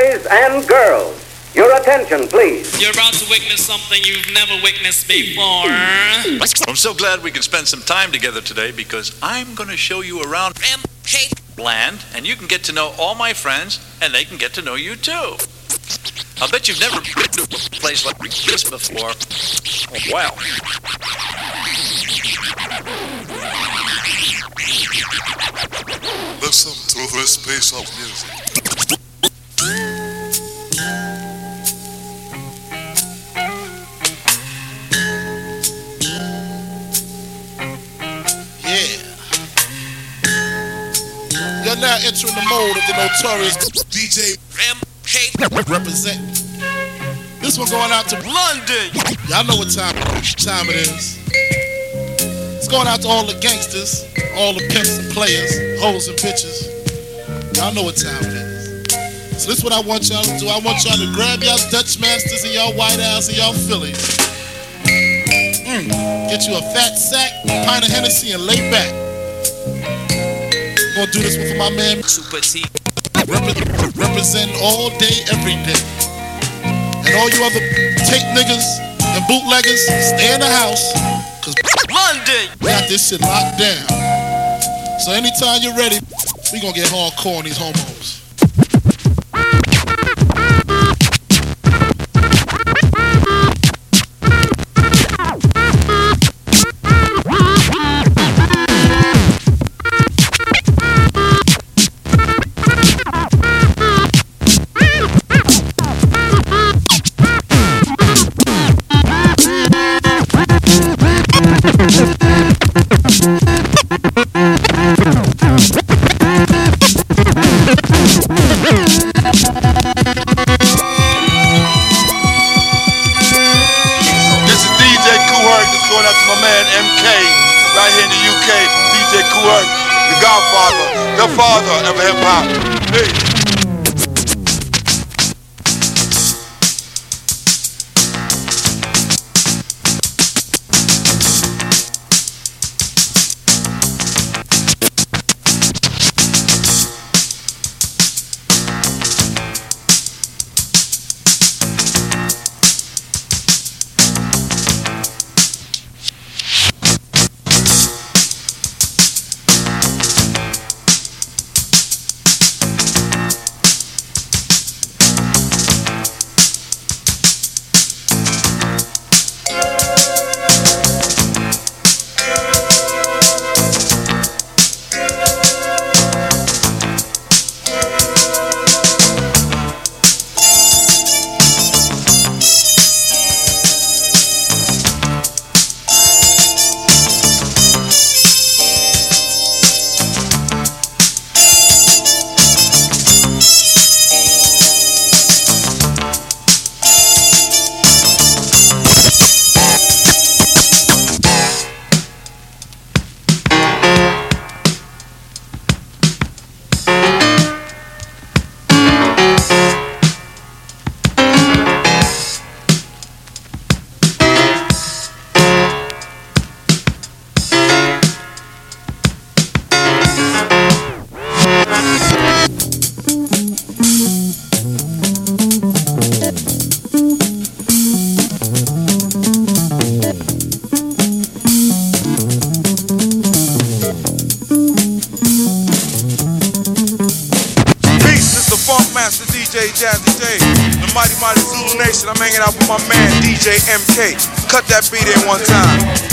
Boys and girls, your attention, please. You're about to witness something you've never witnessed before. I'm so glad we can spend some time together today because I'm going to show you around MK land and you can get to know all my friends and they can get to know you too. I bet you've never been to a place like this before. Oh, wow. Listen to this piece of music. Entering the mode of the notorious DJ represent. This one going out to London. Y'all know what time time it is. It's going out to all the gangsters, all the pimps and players, hoes and bitches. Y'all know what time it is. So this is what I want y'all to do. I want y'all to grab y'all Dutch Masters and y'all White House and y'all Phillies. Mm. Get you a fat sack, pint of Hennessy, and lay back. Gonna do this one for my man Supa T. Repre- representing all day, every day. And all you other tape niggas and bootleggers, stay in the house, cause London! we got this shit locked down. So anytime you're ready, we gonna get hardcore on these homos. Hanging out with my man DJ MK. Cut that beat in one time.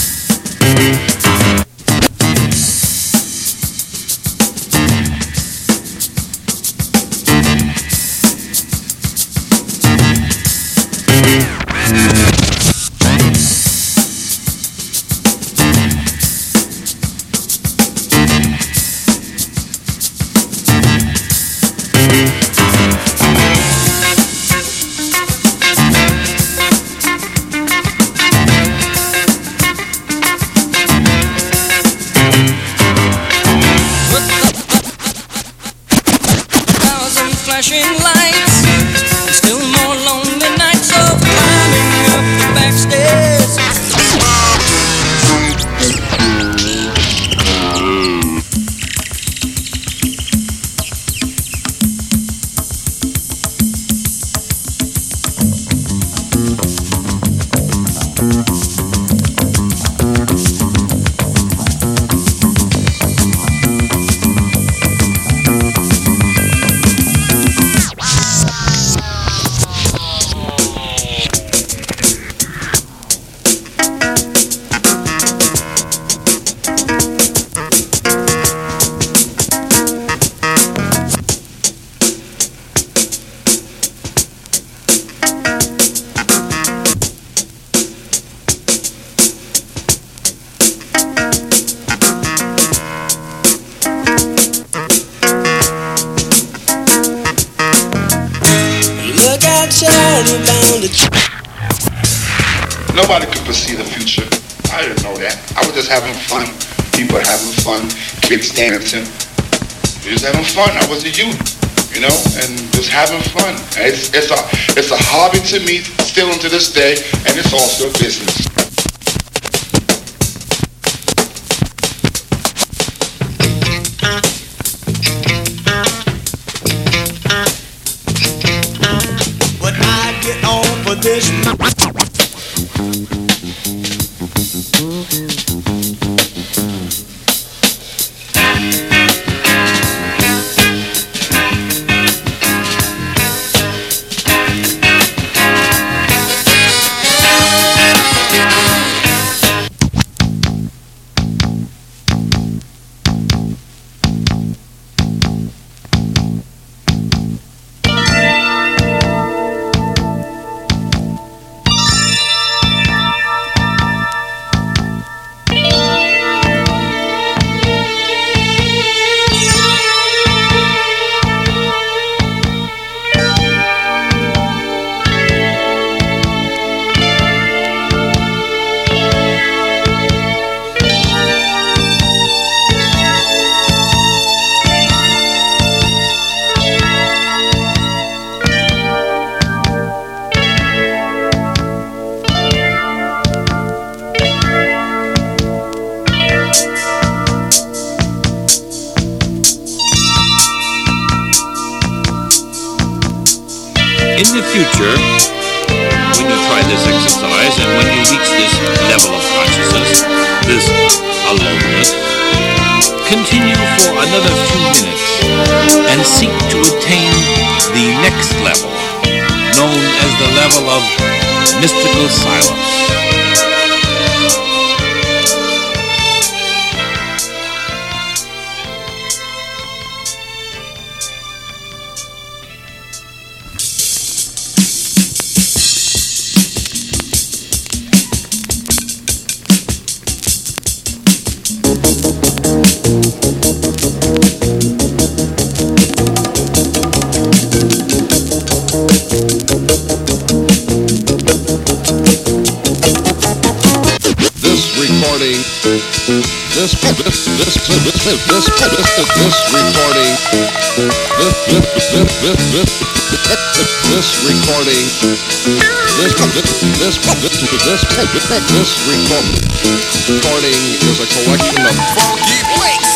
flashing. Nobody could foresee the future. I didn't know that. I was just having fun. People having fun. Kids dancing. Just having fun. I was a youth, you know, and just having fun. It's, it's a it's a hobby to me still to this day, and it's also a business. I get this. Thank you. When you try this exercise and when you reach this level of consciousness, this aloneness, continue for another few minutes and seek to attain the next level, known as the level of mystical silence. This this this recording, this this this this this this recording, this this this this this this record recording is a collection of funky breaks.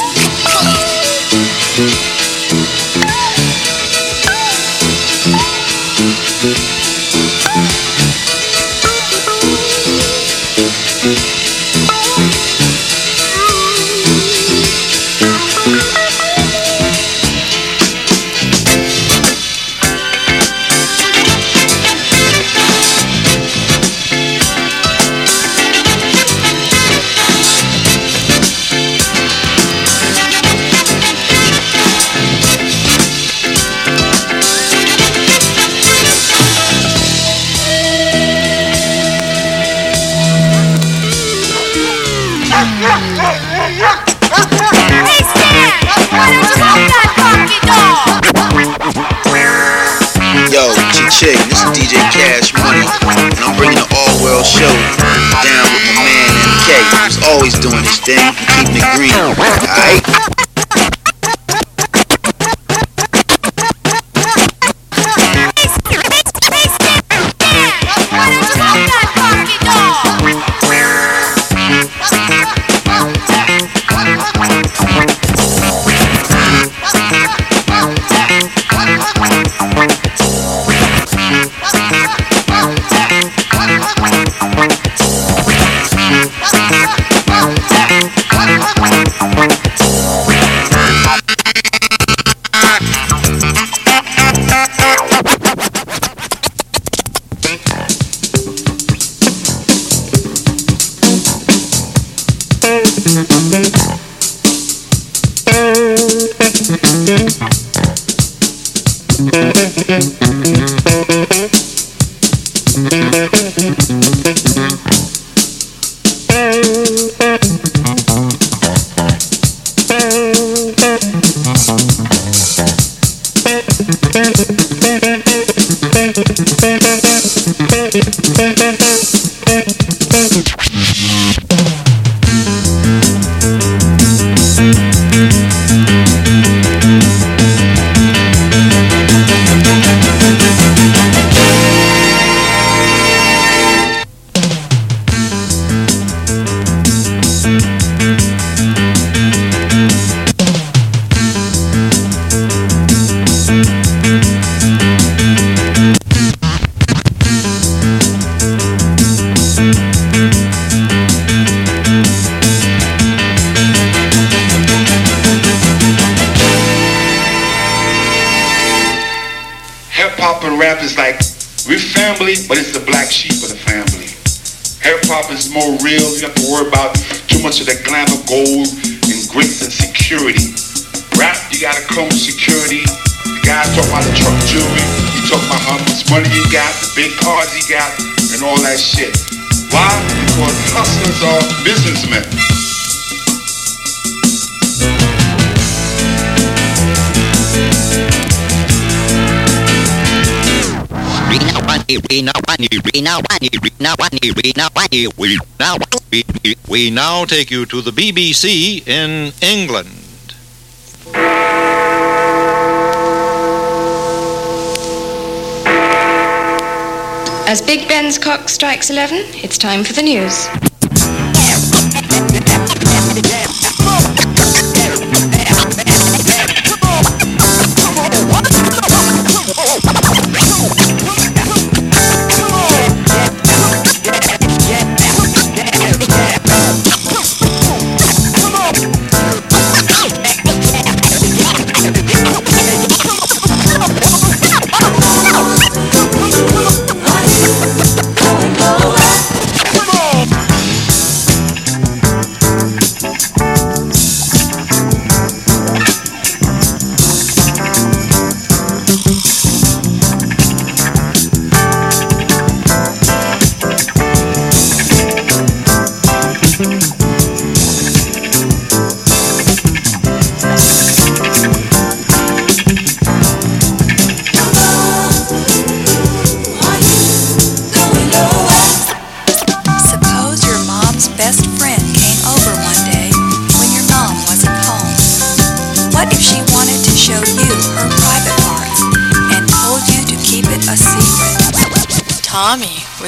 understand? Keep me green, alright? hair popping rap is like we family but it's the black sheep of the family. Hip hop is more real. You have to worry about too much of that glamour, gold and glitz and security. Rap, you gotta come with security. The guys talk about the truck jewelry. He talk about how much money he got, the big cars he got, and all that shit. Why? Because hustlers are businessmen. We now take you to the BBC in England. As Big Ben's clock strikes 11, it's time for the news.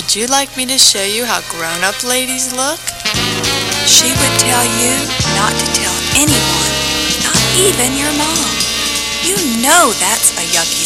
Would you like me to show you how grown-up ladies look? She would tell you not to tell anyone, not even your mom. You know that's a yucky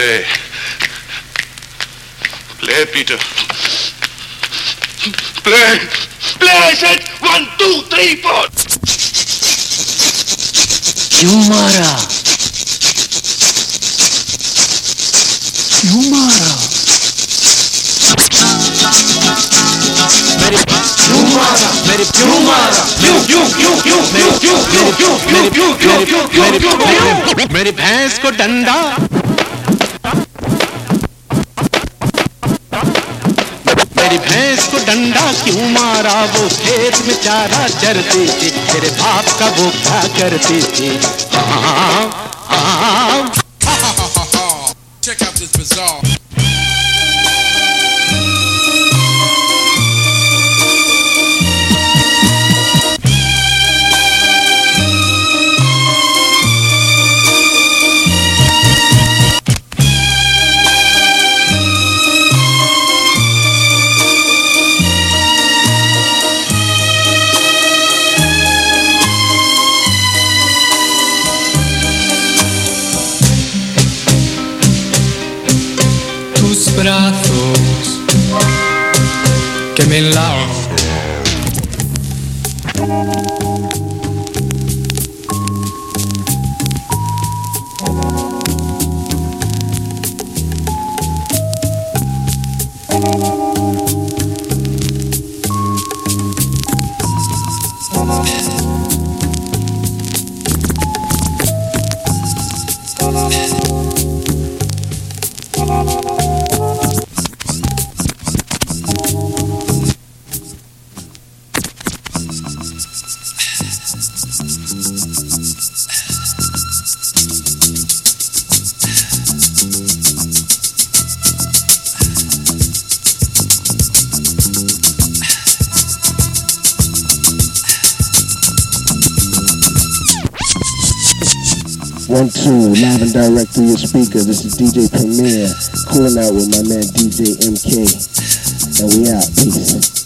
Play. Play, Peter. Play. Play, I said. One, two, three, four. क्यों मारा क्यों मारा मेरे क्यों मारा मेरे क्यों मारा क्यों क्यों क्यों क्यों क्यों क्यों क्यों क्यों क्यों क्यों क्यों क्यों मेरी भैंस को डंडा भैंस को डंडा क्यों मारा? वो खेत में चारा चरती थी, तेरे बाप का वो क्या करती थी। हाँ हाँ। Live and direct through your speaker. This is DJ Premier, cooling out with my man DJ MK. And we out. Peace.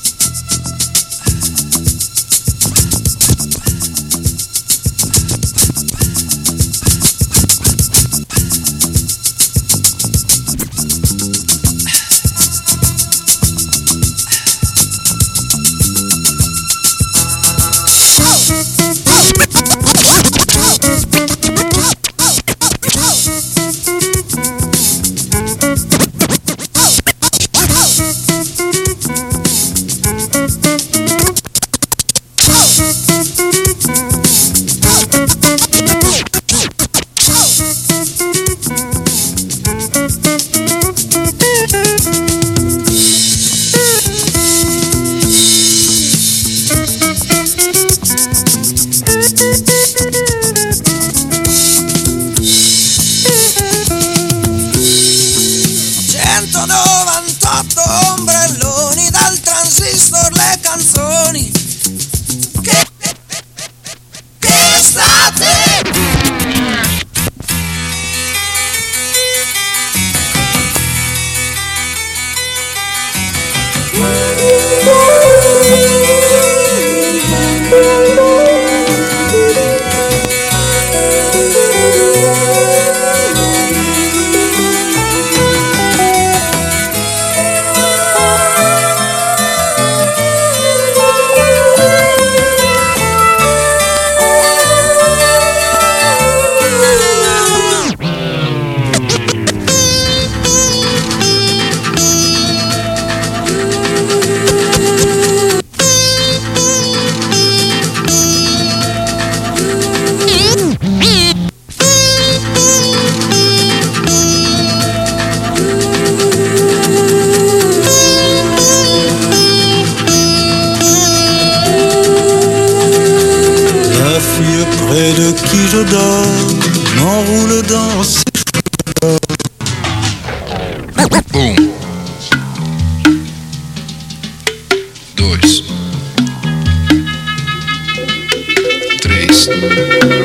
Thank you.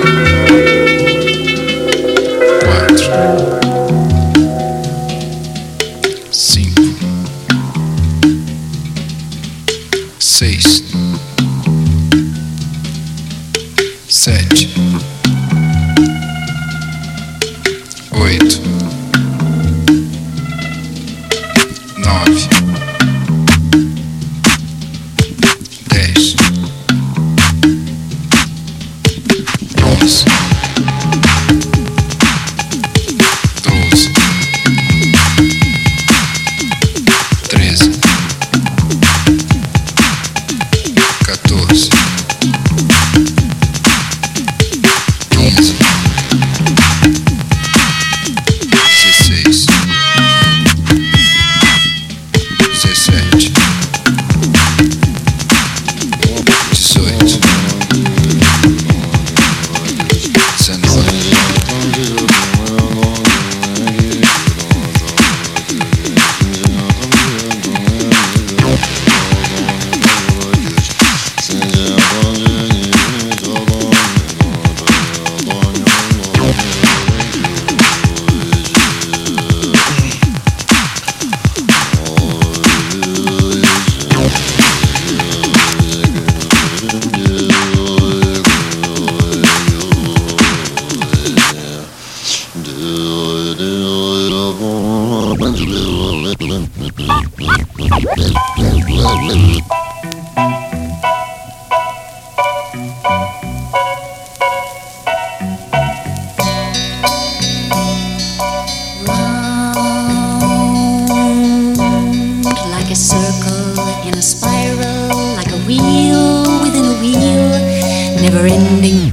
never ending.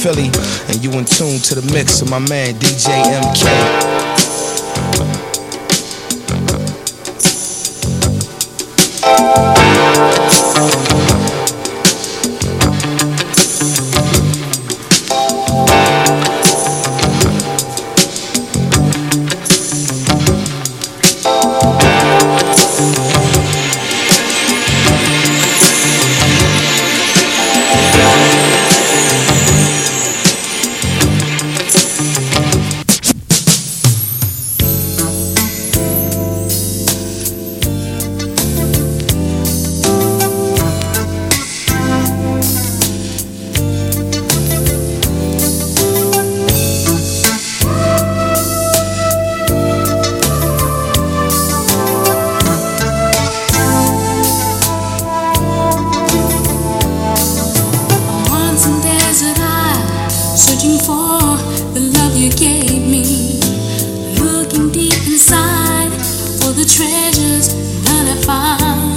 Philly, and you in tune to the mix of my man DJ MK. treasures that I find.